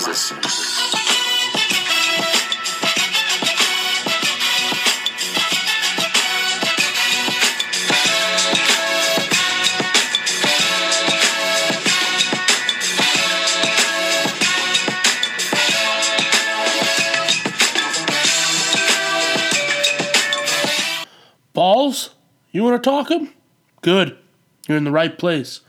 Jesus. Balls? You want to talk 'em? Good. You're in the right place.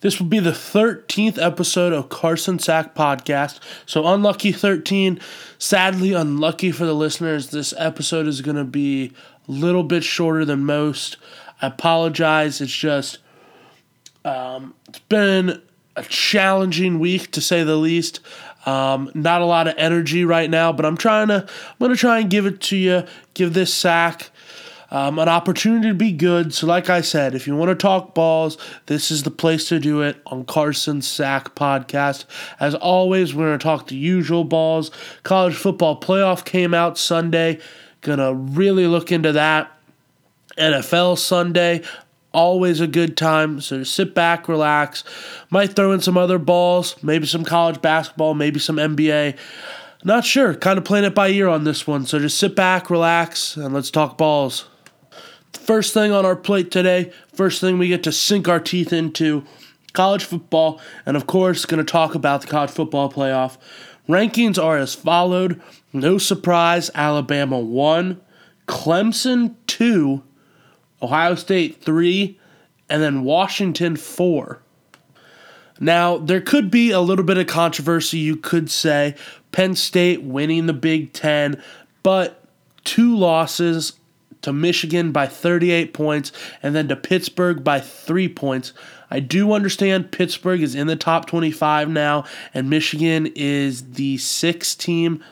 This will be the 13th episode of Carson Sack Podcast. So, unlucky 13. Sadly, unlucky for the listeners, this episode is going to be a little bit shorter than most. I apologize. It's just, um, it's been a challenging week to say the least. Um, not a lot of energy right now, but I'm trying to, I'm going to try and give it to you, give this sack um, an opportunity to be good. So, like I said, if you want to talk balls, this is the place to do it on Carson Sack Podcast. As always, we're going to talk the usual balls. College football playoff came out Sunday. Gonna really look into that. NFL Sunday, always a good time. So sit back, relax. Might throw in some other balls, maybe some college basketball, maybe some NBA. Not sure. Kind of playing it by ear on this one. So just sit back, relax, and let's talk balls. First thing on our plate today, first thing we get to sink our teeth into college football, and of course, going to talk about the college football playoff. Rankings are as followed. No surprise, Alabama 1, Clemson 2, Ohio State 3, and then Washington 4. Now, there could be a little bit of controversy, you could say. Penn State winning the Big Ten, but two losses to Michigan by 38 points, and then to Pittsburgh by three points. I do understand Pittsburgh is in the top 25 now, and Michigan is the sixth team.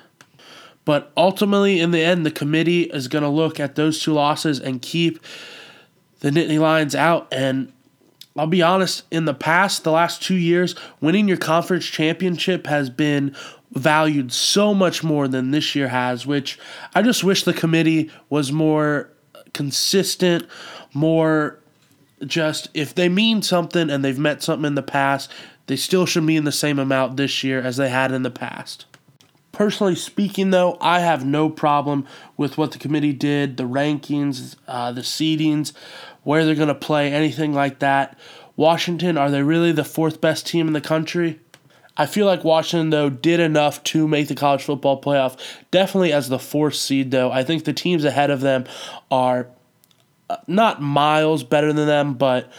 But ultimately, in the end, the committee is going to look at those two losses and keep the Nittany Lions out. And I'll be honest, in the past, the last two years, winning your conference championship has been valued so much more than this year has, which I just wish the committee was more consistent, more just if they mean something and they've met something in the past, they still should mean the same amount this year as they had in the past. Personally speaking, though, I have no problem with what the committee did, the rankings, uh, the seedings, where they're going to play, anything like that. Washington, are they really the fourth best team in the country? I feel like Washington, though, did enough to make the college football playoff. Definitely as the fourth seed, though. I think the teams ahead of them are uh, not miles better than them, but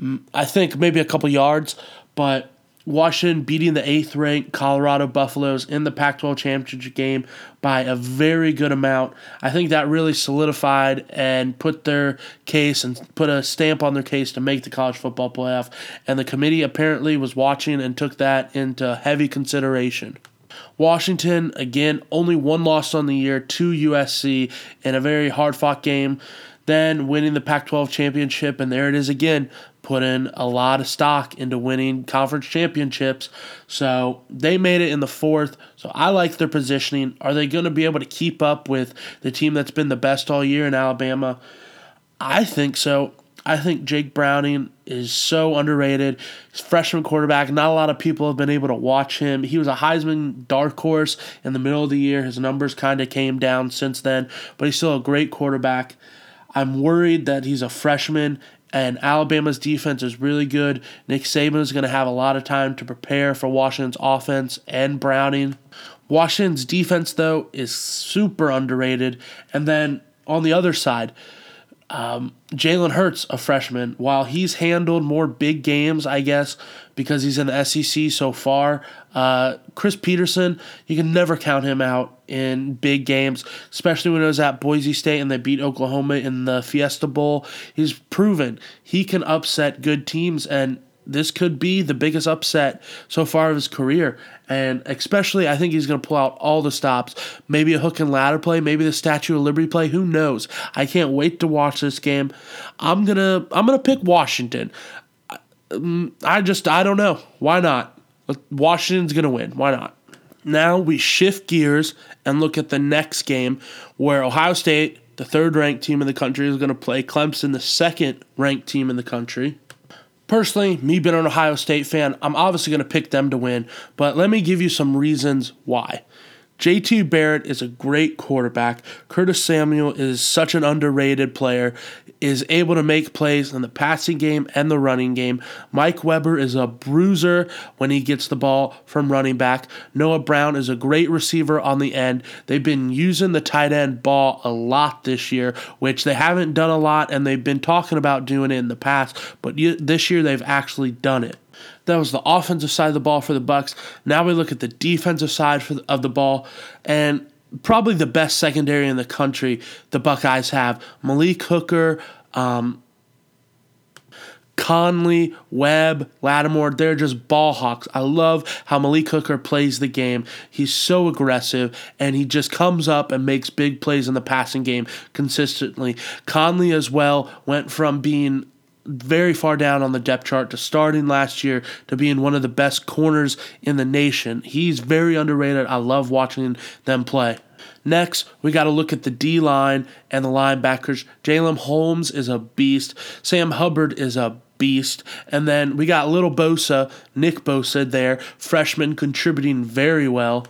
mm, I think maybe a couple yards. But Washington beating the eighth ranked Colorado Buffaloes in the Pac 12 championship game by a very good amount. I think that really solidified and put their case and put a stamp on their case to make the college football playoff. And the committee apparently was watching and took that into heavy consideration. Washington, again, only one loss on the year to USC in a very hard fought game then winning the Pac 12 championship, and there it is again, put in a lot of stock into winning conference championships. So they made it in the fourth. So I like their positioning. Are they going to be able to keep up with the team that's been the best all year in Alabama? I think so. I think Jake Browning is so underrated. He's freshman quarterback. Not a lot of people have been able to watch him. He was a Heisman dark horse in the middle of the year. His numbers kind of came down since then, but he's still a great quarterback. I'm worried that he's a freshman and Alabama's defense is really good. Nick Saban is going to have a lot of time to prepare for Washington's offense and Browning. Washington's defense, though, is super underrated. And then on the other side, um, Jalen Hurts, a freshman, while he's handled more big games, I guess, because he's in the SEC so far, uh, Chris Petersen, you can never count him out in big games, especially when it was at Boise State and they beat Oklahoma in the Fiesta Bowl. He's proven he can upset good teams, and this could be the biggest upset so far of his career. And especially, I think he's going to pull out all the stops. Maybe a hook and ladder play, maybe the Statue of Liberty play. Who knows? I can't wait to watch this game. I'm gonna I'm gonna pick Washington. Mm, I just I don't know why not. Washington's gonna win. Why not? Now we shift gears and look at the next game where Ohio State, the third ranked team in the country, is going to play Clemson, the second ranked team in the country Personally, me being an Ohio State fan, I'm obviously going to pick them to win, but let me give you some reasons why. JT Barrett is a great quarterback. Curtis Samuel is such an underrated player, is able to make plays in the passing game and the running game. Mike Weber is a bruiser when he gets the ball from running back. Noah Brown is a great receiver on the end. They've been using the tight end ball a lot this year, which they haven't done a lot, and they've been talking about doing it in the past, but this year they've actually done it. That was the offensive side of the ball for the Bucks. Now we look at the defensive side the, of the ball, and probably the best secondary in the country. The Buckeyes have Malik Hooker, um, Conley, Webb, Lattimore, they're just ball hawks. I love how Malik Hooker plays the game. He's so aggressive and he just comes up and makes big plays in the passing game consistently. Conley as well went from being very far down on the depth chart to starting last year to being one of the best corners in the nation. He's very underrated. I love watching them play. Next, we got to look at the D line and the linebackers. Jalyn Holmes is a beast. Sam Hubbard is a beast. And then we got little Bosa, Nick Bosa there, freshman contributing very well.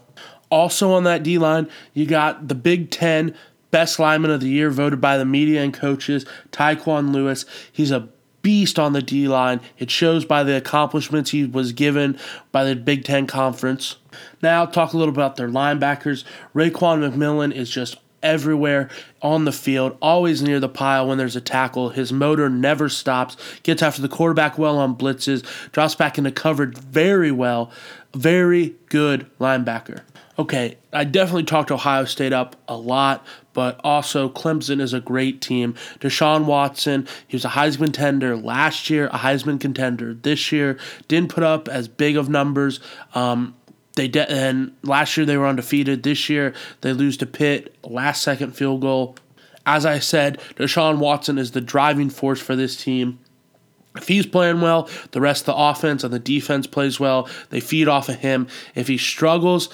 Also on that D line, you got the Big Ten best lineman of the year voted by the media and coaches, Tyquan Lewis. He's a beast on the D line. It shows by the accomplishments he was given by the Big Ten Conference. Now, talk a little about their linebackers. Raekwon McMillan is just everywhere on the field, always near the pile when there's a tackle. His motor never stops, gets after the quarterback well on blitzes, drops back into coverage very well. Very good linebacker. Okay, I definitely talked Ohio State up a lot, but also Clemson is a great team. Deshaun Watson, he was a Heisman contender last year, a Heisman contender this year. Didn't put up as big of numbers. Um, they de- and last year they were undefeated. This year they lose to Pitt, last second field goal. As I said, Deshaun Watson is the driving force for this team. If he's playing well, the rest of the offense and the defense plays well. They feed off of him. If he struggles,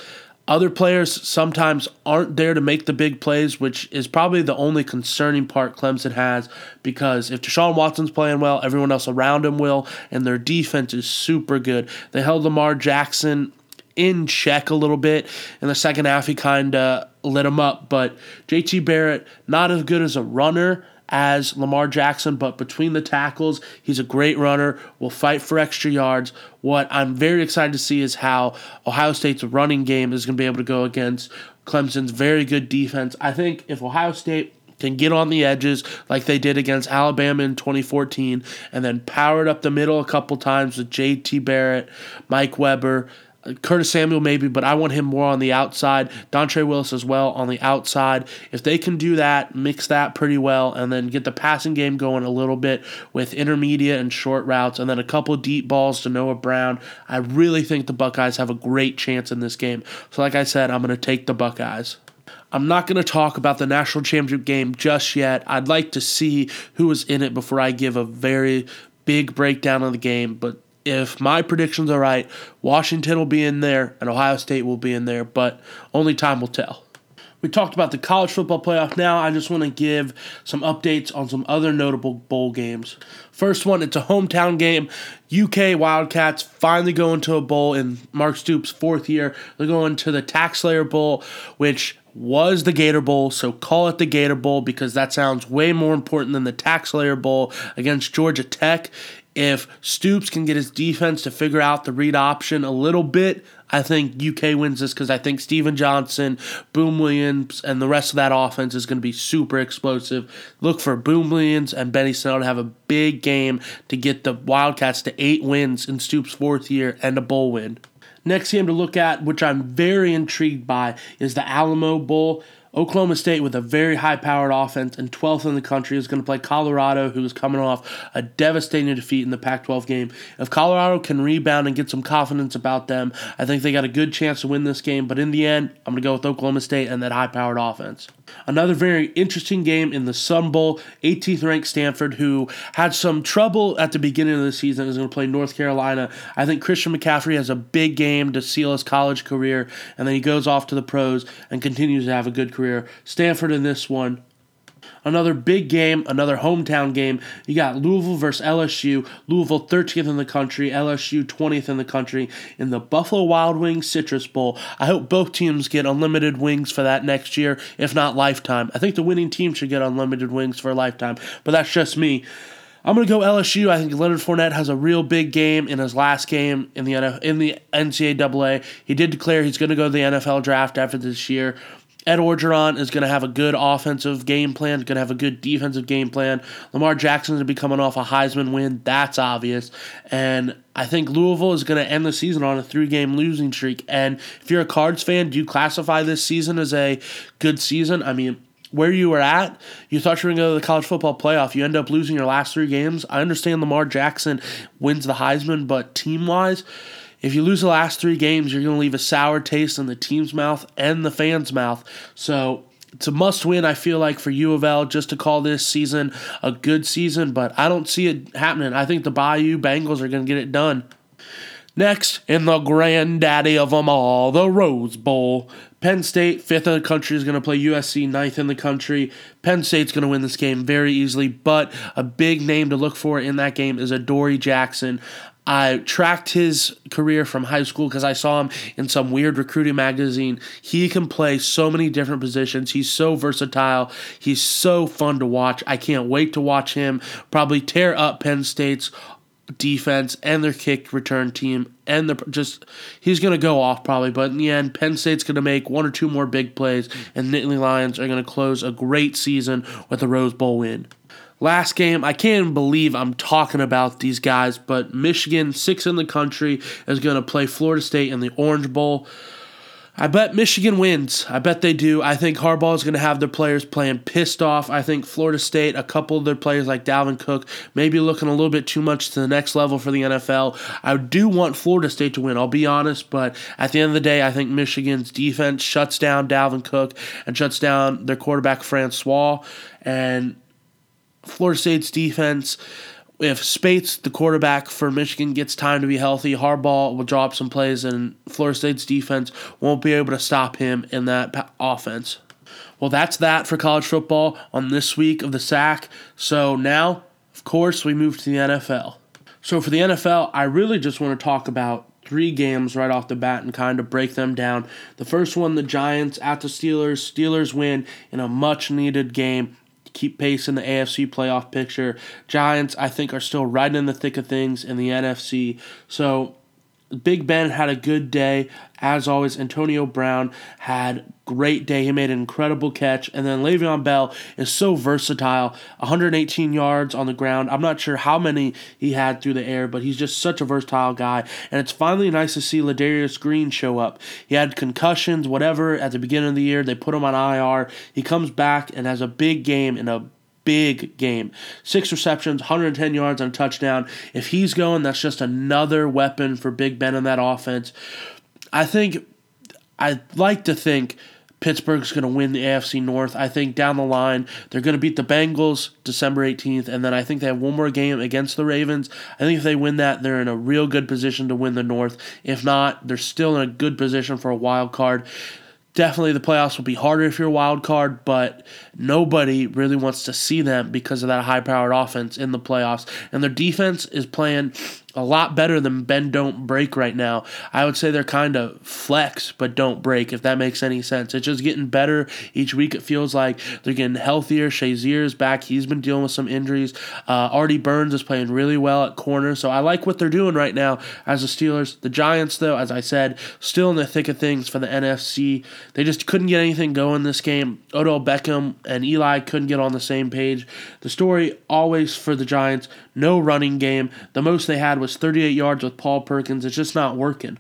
other players sometimes aren't there to make the big plays, which is probably the only concerning part Clemson has because if Deshaun Watson's playing well, everyone else around him will, and their defense is super good. They held Lamar Jackson in check a little bit. In the second half, he kind of lit him up, but JT Barrett, not as good as a runner as Lamar Jackson, but between the tackles, he's a great runner, will fight for extra yards. What I'm very excited to see is how Ohio State's running game is going to be able to go against Clemson's very good defense. I think if Ohio State can get on the edges like they did against Alabama in 2014 and then power it up the middle a couple times with JT Barrett, Mike Weber, Curtis Samuel maybe, but I want him more on the outside. Dontre Willis as well on the outside. If they can do that, mix that pretty well, and then get the passing game going a little bit with intermediate and short routes, and then a couple deep balls to Noah Brown, I really think the Buckeyes have a great chance in this game. So, like I said, I'm going to take the Buckeyes. I'm not going to talk about the national championship game just yet. I'd like to see who was in it before I give a very big breakdown of the game, but if my predictions are right, Washington will be in there and Ohio State will be in there, but only time will tell. We talked about the college football playoff. Now I just want to give some updates on some other notable bowl games. First one, it's a hometown game. UK Wildcats finally go into a bowl in Mark Stoops' fourth year. They're going to the TaxSlayer Bowl, which was the Gator Bowl, so call it the Gator Bowl because that sounds way more important than the TaxSlayer Bowl against Georgia Tech. If Stoops can get his defense to figure out the read option a little bit, I think UK wins this because I think Stephen Johnson, Boom Williams, and the rest of that offense is going to be super explosive. Look for Boom Williams and Benny Snell to have a big game to get the Wildcats to eight wins in Stoops' fourth year and a bowl win. Next game to look at, which I'm very intrigued by, is the Alamo Bowl. Oklahoma State, with a very high powered offense and 12th in the country, is going to play Colorado, who is coming off a devastating defeat in the Pac 12 game. If Colorado can rebound and get some confidence about them, I think they got a good chance to win this game. But in the end, I'm going to go with Oklahoma State and that high powered offense. Another very interesting game in the Sun Bowl. 18th ranked Stanford, who had some trouble at the beginning of the season, is going to play North Carolina. I think Christian McCaffrey has a big game to seal his college career, and then he goes off to the pros and continues to have a good career. Stanford in this one. Another big game, another hometown game. You got Louisville versus LSU. Louisville 13th in the country, LSU 20th in the country in the Buffalo Wild Wings Citrus Bowl. I hope both teams get unlimited wings for that next year, if not lifetime. I think the winning team should get unlimited wings for a lifetime, but that's just me. I'm going to go LSU. I think Leonard Fournette has a real big game in his last game in the in the NCAA. He did declare he's going to go to the NFL draft after this year. Ed Orgeron is going to have a good offensive game plan, going to have a good defensive game plan. Lamar Jackson is going to be coming off a Heisman win. That's obvious. And I think Louisville is going to end the season on a three game losing streak. And if you're a Cards fan, do you classify this season as a good season? I mean, where you were at, you thought you were going to go to the college football playoff. You end up losing your last three games. I understand Lamar Jackson wins the Heisman, but team wise, if you lose the last three games, you're going to leave a sour taste in the team's mouth and the fans' mouth. So it's a must win, I feel like, for U of L just to call this season a good season, but I don't see it happening. I think the Bayou Bengals are going to get it done. Next, in the granddaddy of them all, the Rose Bowl. Penn State, fifth in the country, is going to play USC, ninth in the country. Penn State's going to win this game very easily, but a big name to look for in that game is Adoree Jackson. I tracked his career from high school because I saw him in some weird recruiting magazine. He can play so many different positions. He's so versatile. He's so fun to watch. I can't wait to watch him probably tear up Penn State's defense and their kick return team and the just he's going to go off probably but in the end penn state's going to make one or two more big plays and the nittany lions are going to close a great season with a rose bowl win Last game, I can't believe I'm talking about these guys, but Michigan, six in the country, is going to play Florida State in the Orange Bowl. I bet Michigan wins. I bet they do. I think Harbaugh is going to have their players playing pissed off. I think Florida State, a couple of their players like Dalvin Cook, maybe looking a little bit too much to the next level for the NFL. I do want Florida State to win, I'll be honest, but at the end of the day, I think Michigan's defense shuts down Dalvin Cook and shuts down their quarterback, Francois. And Florida State's defense. If Spates, the quarterback for Michigan, gets time to be healthy, Harbaugh will drop some plays, and Florida State's defense won't be able to stop him in that offense. Well, that's that for college football on this week of the SAC. So now, of course, we move to the NFL. So for the NFL, I really just want to talk about three games right off the bat and kind of break them down. The first one, the Giants at the Steelers. Steelers win in a much needed game keep pace in the AFC playoff picture. Giants, I think, are still right in the thick of things in the NFC. So Big Ben had a good day. As always, Antonio Brown had great day. He made an incredible catch. And then Le'Veon Bell is so versatile. 118 yards on the ground. I'm not sure how many he had through the air, but he's just such a versatile guy. And it's finally nice to see Ladarius Green show up. He had concussions, whatever, at the beginning of the year. They put him on IR. He comes back and has a big game in a big game. Six receptions, 110 yards on a touchdown. If he's going, that's just another weapon for Big Ben in that offense. I think, I'd like to think Pittsburgh's going to win the AFC North. I think down the line, they're going to beat the Bengals December 18th, and then I think they have one more game against the Ravens. I think if they win that, they're in a real good position to win the North. If not, they're still in a good position for a wild card. Definitely the playoffs will be harder if you're a wild card, but nobody really wants to see them because of that high powered offense in the playoffs. And their defense is playing a lot better than Ben Don't Break right now. I would say they're kind of flex, but don't break, if that makes any sense. It's just getting better each week. It feels like they're getting healthier. Shazier's back. He's been dealing with some injuries. Uh, Artie Burns is playing really well at corner. So I like what they're doing right now as the Steelers. The Giants, though, as I said, still in the thick of things for the NFC. They just couldn't get anything going this game. Odell Beckham and Eli couldn't get on the same page. The story always for the Giants no running game. The most they had was 38 yards with Paul Perkins. It's just not working.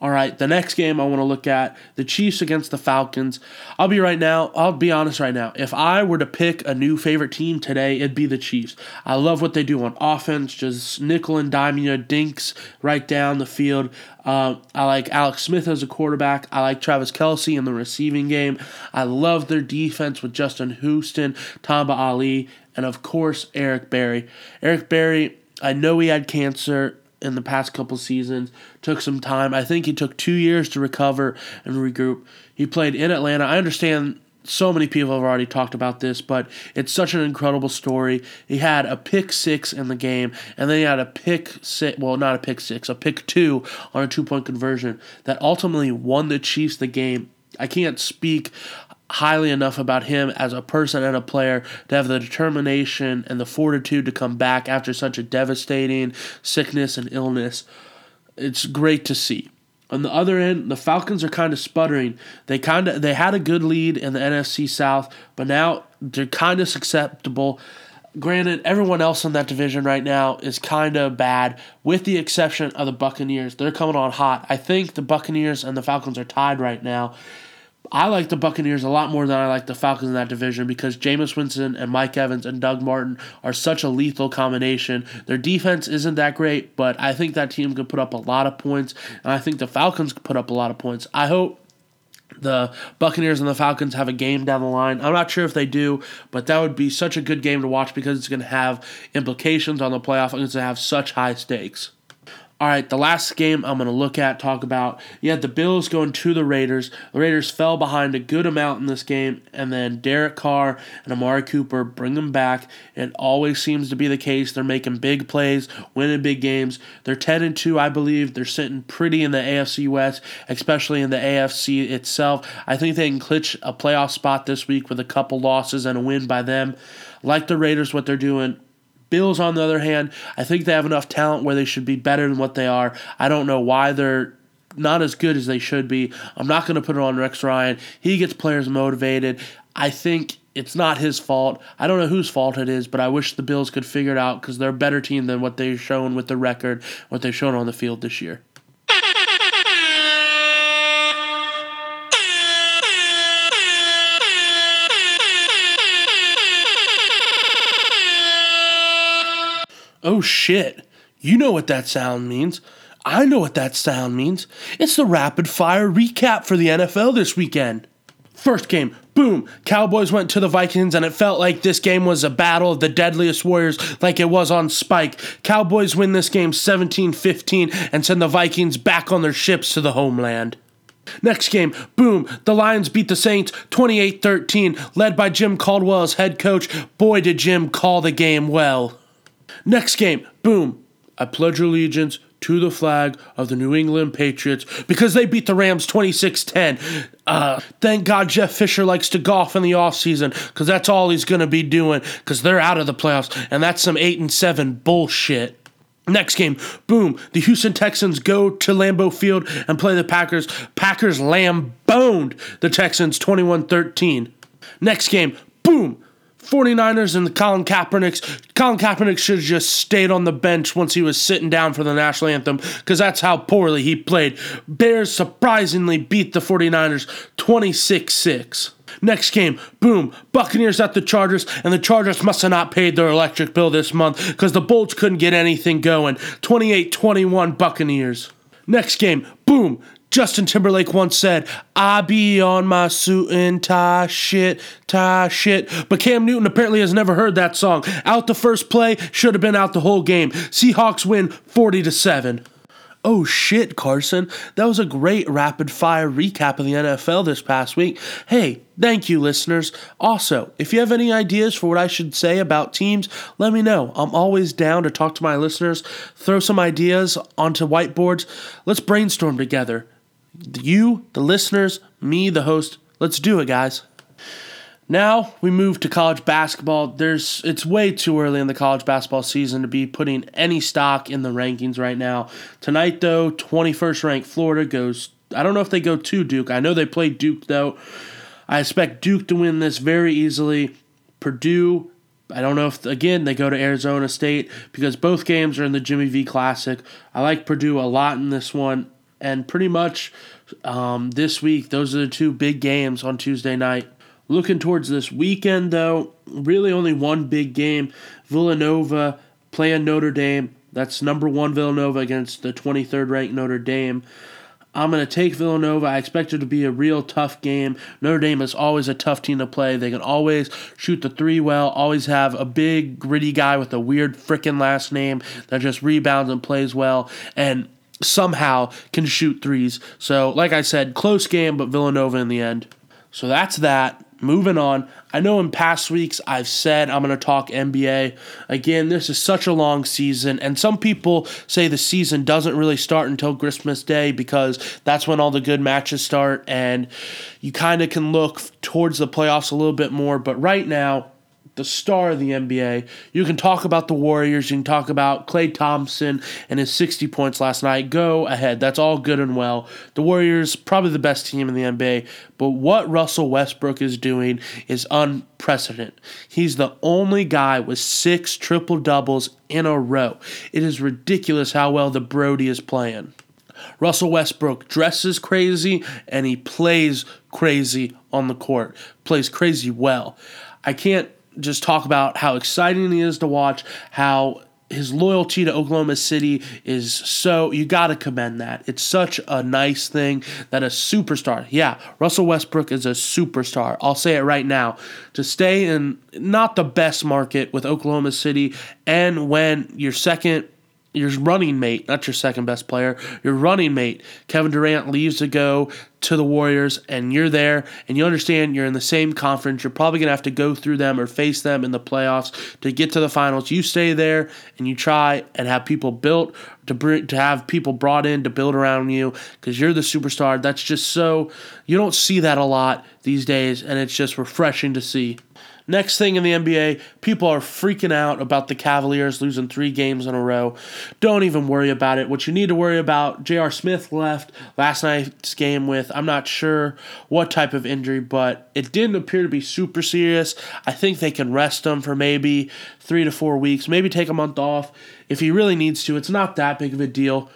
All right, the next game I want to look at the Chiefs against the Falcons. I'll be right now, I'll be honest right now. If I were to pick a new favorite team today, it'd be the Chiefs. I love what they do on offense, just nickel and dime you, dinks right down the field. Uh, I like Alex Smith as a quarterback. I like Travis Kelce in the receiving game. I love their defense with Justin Houston, Tamba Hali, and of course Eric Berry. Eric Berry, I know he had cancer in the past couple seasons. Took some time. I think he took two years to recover and regroup. He played in Atlanta. I understand so many people have already talked about this, but it's such an incredible story. He had a pick six in the game, and then he had a pick six, well, not a pick six, a pick two on a two point conversion that ultimately won the Chiefs the game. I can't speak highly enough about him as a person and a player to have the determination and the fortitude to come back after such a devastating sickness and illness. It's great to see. On the other end, the Falcons are kind of sputtering. They kind of they had a good lead in the NFC South, but now they're kind of susceptible. Granted, everyone else in that division right now is kind of bad, with the exception of the Buccaneers. They're coming on hot. I think the Buccaneers and the Falcons are tied right now. I like the Buccaneers a lot more than I like the Falcons in that division because Jameis Winston and Mike Evans and Doug Martin are such a lethal combination. Their defense isn't that great, but I think that team could put up a lot of points, and I think the Falcons could put up a lot of points. I hope the Buccaneers and the Falcons have a game down the line. I'm not sure if they do, but that would be such a good game to watch because it's going to have implications on the playoff and it's going to have such high stakes. All right, the last game I'm going to look at, talk about. You had the Bills going to the Raiders. The Raiders fell behind a good amount in this game, and then Derek Carr and Amari Cooper bring them back. It always seems to be the case. They're making big plays, winning big games. They're 10 and 2, I believe. They're sitting pretty in the AFC West, especially in the AFC itself. I think they can clinch a playoff spot this week with a couple losses and a win by them. Like the Raiders, what they're doing Bills, on the other hand, I think they have enough talent where they should be better than what they are. I don't know why they're not as good as they should be. I'm not going to put it on Rex Ryan. He gets players motivated. I think it's not his fault. I don't know whose fault it is, but I wish the Bills could figure it out because they're a better team than what they've shown with the record, what they've shown on the field this year. Oh shit. You know what that sound means. I know what that sound means. It's the rapid fire recap for the NFL this weekend. First game, boom, Cowboys went to the Vikings, and it felt like this game was a battle of the deadliest warriors, like it was on Spike. Cowboys win this game 17 15 and send the Vikings back on their ships to the homeland. Next game, boom, the Lions beat the Saints 28 13, led by Jim Caldwell as head coach. Boy, did Jim call the game well. Next game, boom, I pledge allegiance to the flag of the New England Patriots because they beat the Rams 26 10. Uh, thank God Jeff Fisher likes to golf in the offseason because that's all he's going to be doing because they're out of the playoffs and that's some 8 and 7 bullshit. Next game, boom, the Houston Texans go to Lambeau Field and play the Packers. Packers lamboned the Texans 21 13. Next game, boom, 49ers and Colin Kaepernicks. Colin Kaepernick should have just stayed on the bench once he was sitting down for the national anthem because that's how poorly he played. Bears surprisingly beat the 49ers 26 6. Next game, boom, Buccaneers at the Chargers, and the Chargers must have not paid their electric bill this month because the Bolts couldn't get anything going. 28 21 Buccaneers. Next game, boom, Justin Timberlake once said, I be on my suit and tie shit, tie shit. But Cam Newton apparently has never heard that song. Out the first play, should have been out the whole game. Seahawks win 40 to 7. Oh shit, Carson. That was a great rapid fire recap of the NFL this past week. Hey, thank you, listeners. Also, if you have any ideas for what I should say about teams, let me know. I'm always down to talk to my listeners, throw some ideas onto whiteboards. Let's brainstorm together you, the listeners, me, the host. Let's do it, guys. Now we move to college basketball. There's it's way too early in the college basketball season to be putting any stock in the rankings right now. Tonight though, 21st ranked Florida goes I don't know if they go to Duke. I know they play Duke though. I expect Duke to win this very easily. Purdue I don't know if again they go to Arizona State because both games are in the Jimmy V Classic. I like Purdue a lot in this one and pretty much um, this week, those are the two big games on Tuesday night. Looking towards this weekend, though, really only one big game. Villanova playing Notre Dame. That's number one Villanova against the 23rd ranked Notre Dame. I'm going to take Villanova. I expect it to be a real tough game. Notre Dame is always a tough team to play. They can always shoot the three well, always have a big, gritty guy with a weird freaking last name that just rebounds and plays well. And somehow can shoot threes. So, like I said, close game, but Villanova in the end. So that's that. moving on. I know in past weeks I've said I'm going to talk NBA. Again, this is such a long season, and some people say the season doesn't really start until Christmas Day because that's when all the good matches start, and you kind of can look towards the playoffs a little bit more. But right now, the star of the NBA. You can talk about the Warriors. You can talk about Klay Thompson and his 60 points last night. Go ahead. That's all good and well. The Warriors, probably the best team in the NBA. But what Russell Westbrook is doing is unprecedented. He's the only guy with six triple doubles in a row. It is ridiculous how well the Brody is playing. Russell Westbrook dresses crazy and he plays crazy on the court, plays crazy well. I can't just talk about how exciting he is to watch, how his loyalty to Oklahoma City is so you got to commend that. It's such a nice thing that a superstar, yeah, Russell Westbrook is a superstar. I'll say it right now. To stay in not the best market with Oklahoma City and when your second your running mate, not your second best player, your running mate, Kevin Durant leaves to go to the Warriors, and you're there, and you understand you're in the same conference. You're probably going to have to go through them or face them in the playoffs to get to the finals. You stay there and you try and have people built to bring to have people brought in to build around you because you're the superstar. That's just so you don't see that a lot these days, and it's just refreshing to see. Next thing in the NBA, people are freaking out about the Cavaliers losing three games in a row. Don't even worry about it. What you need to worry about, J.R. Smith left last night's game with, I'm not sure what type of injury, but it didn't appear to be super serious. I think they can rest him for maybe three to four weeks, maybe take a month off if he really needs to. It's not that big of a deal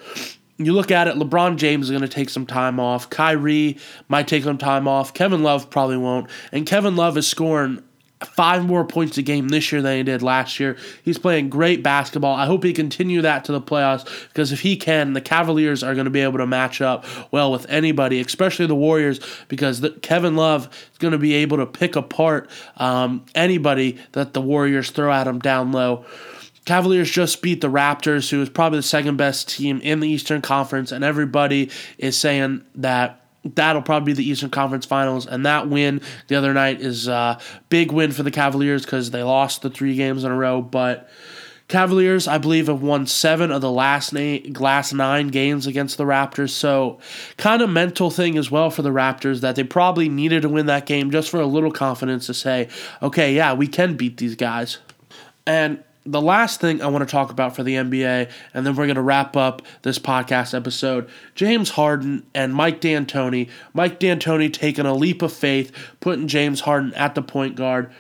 you look at it, LeBron James is going to take some time off. Kyrie might take some time off. Kevin Love probably won't. And Kevin Love is scoring five more points a game this year than he did last year. He's playing great basketball. I hope he continue that to the playoffs because if he can, the Cavaliers are going to be able to match up well with anybody, especially the Warriors, because the, Kevin Love is going to be able to pick apart um, anybody that the Warriors throw at him down low. Cavaliers just beat the Raptors, who is probably the second best team in the Eastern Conference, and everybody is saying that that'll probably be the Eastern Conference Finals. And that win the other night is a big win for the Cavaliers because they lost the three games in a row. But Cavaliers, I believe, have won seven of the last, eight, last nine games against the Raptors. So, kind of mental thing as well for the Raptors that they probably needed to win that game just for a little confidence to say, okay, yeah, we can beat these guys. And the last thing I want to talk about for the NBA, and then we're going to wrap up this podcast episode James Harden and Mike D'Antoni. Mike D'Antoni taking a leap of faith, putting James Harden at the point guard.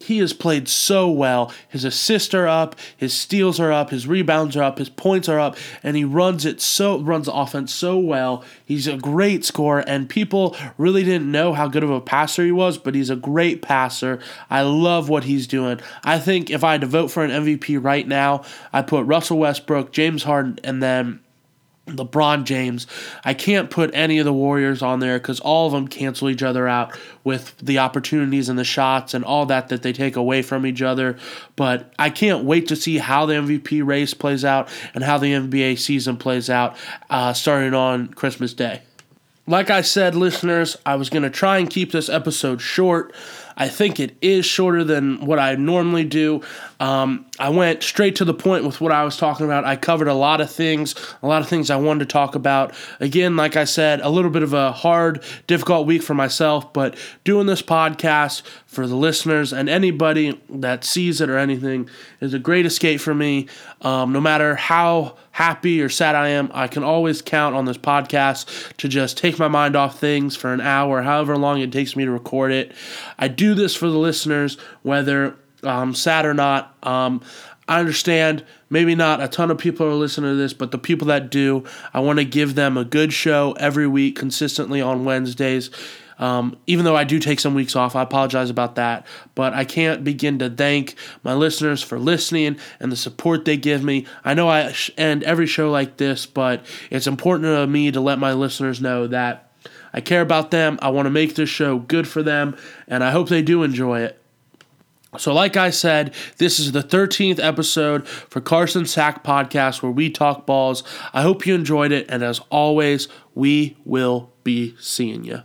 He has played so well. His assists are up, his steals are up, his rebounds are up, his points are up, and he runs it so runs the offense so well. He's a great scorer, and people really didn't know how good of a passer he was, but he's a great passer. I love what he's doing. I think if I had to vote for an MVP right now, I put Russell Westbrook, James Harden, and then LeBron James. I can't put any of the Warriors on there because all of them cancel each other out with the opportunities and the shots and all that that they take away from each other. But I can't wait to see how the MVP race plays out and how the NBA season plays out uh, starting on Christmas Day. Like I said, listeners, I was going to try and keep this episode short. I think it is shorter than what I normally do. Um, I went straight to the point with what I was talking about. I covered a lot of things, a lot of things I wanted to talk about. Again, like I said, a little bit of a hard, difficult week for myself, but doing this podcast for the listeners and anybody that sees it or anything is a great escape for me. Um, no matter how happy or sad I am, I can always count on this podcast to just my mind off things for an hour, however long it takes me to record it. I do this for the listeners, whether um, sad or not. Um, I understand maybe not a ton of people are listening to this, but the people that do, I want to give them a good show every week consistently on Wednesdays. Um, even though I do take some weeks off, I apologize about that. But I can't begin to thank my listeners for listening and the support they give me. I know I end every show like this, but it's important to me to let my listeners know that I care about them. I want to make this show good for them, and I hope they do enjoy it. So, like I said, this is the 13th episode for Carson Sack Podcast where we talk balls. I hope you enjoyed it, and as always, we will be seeing you.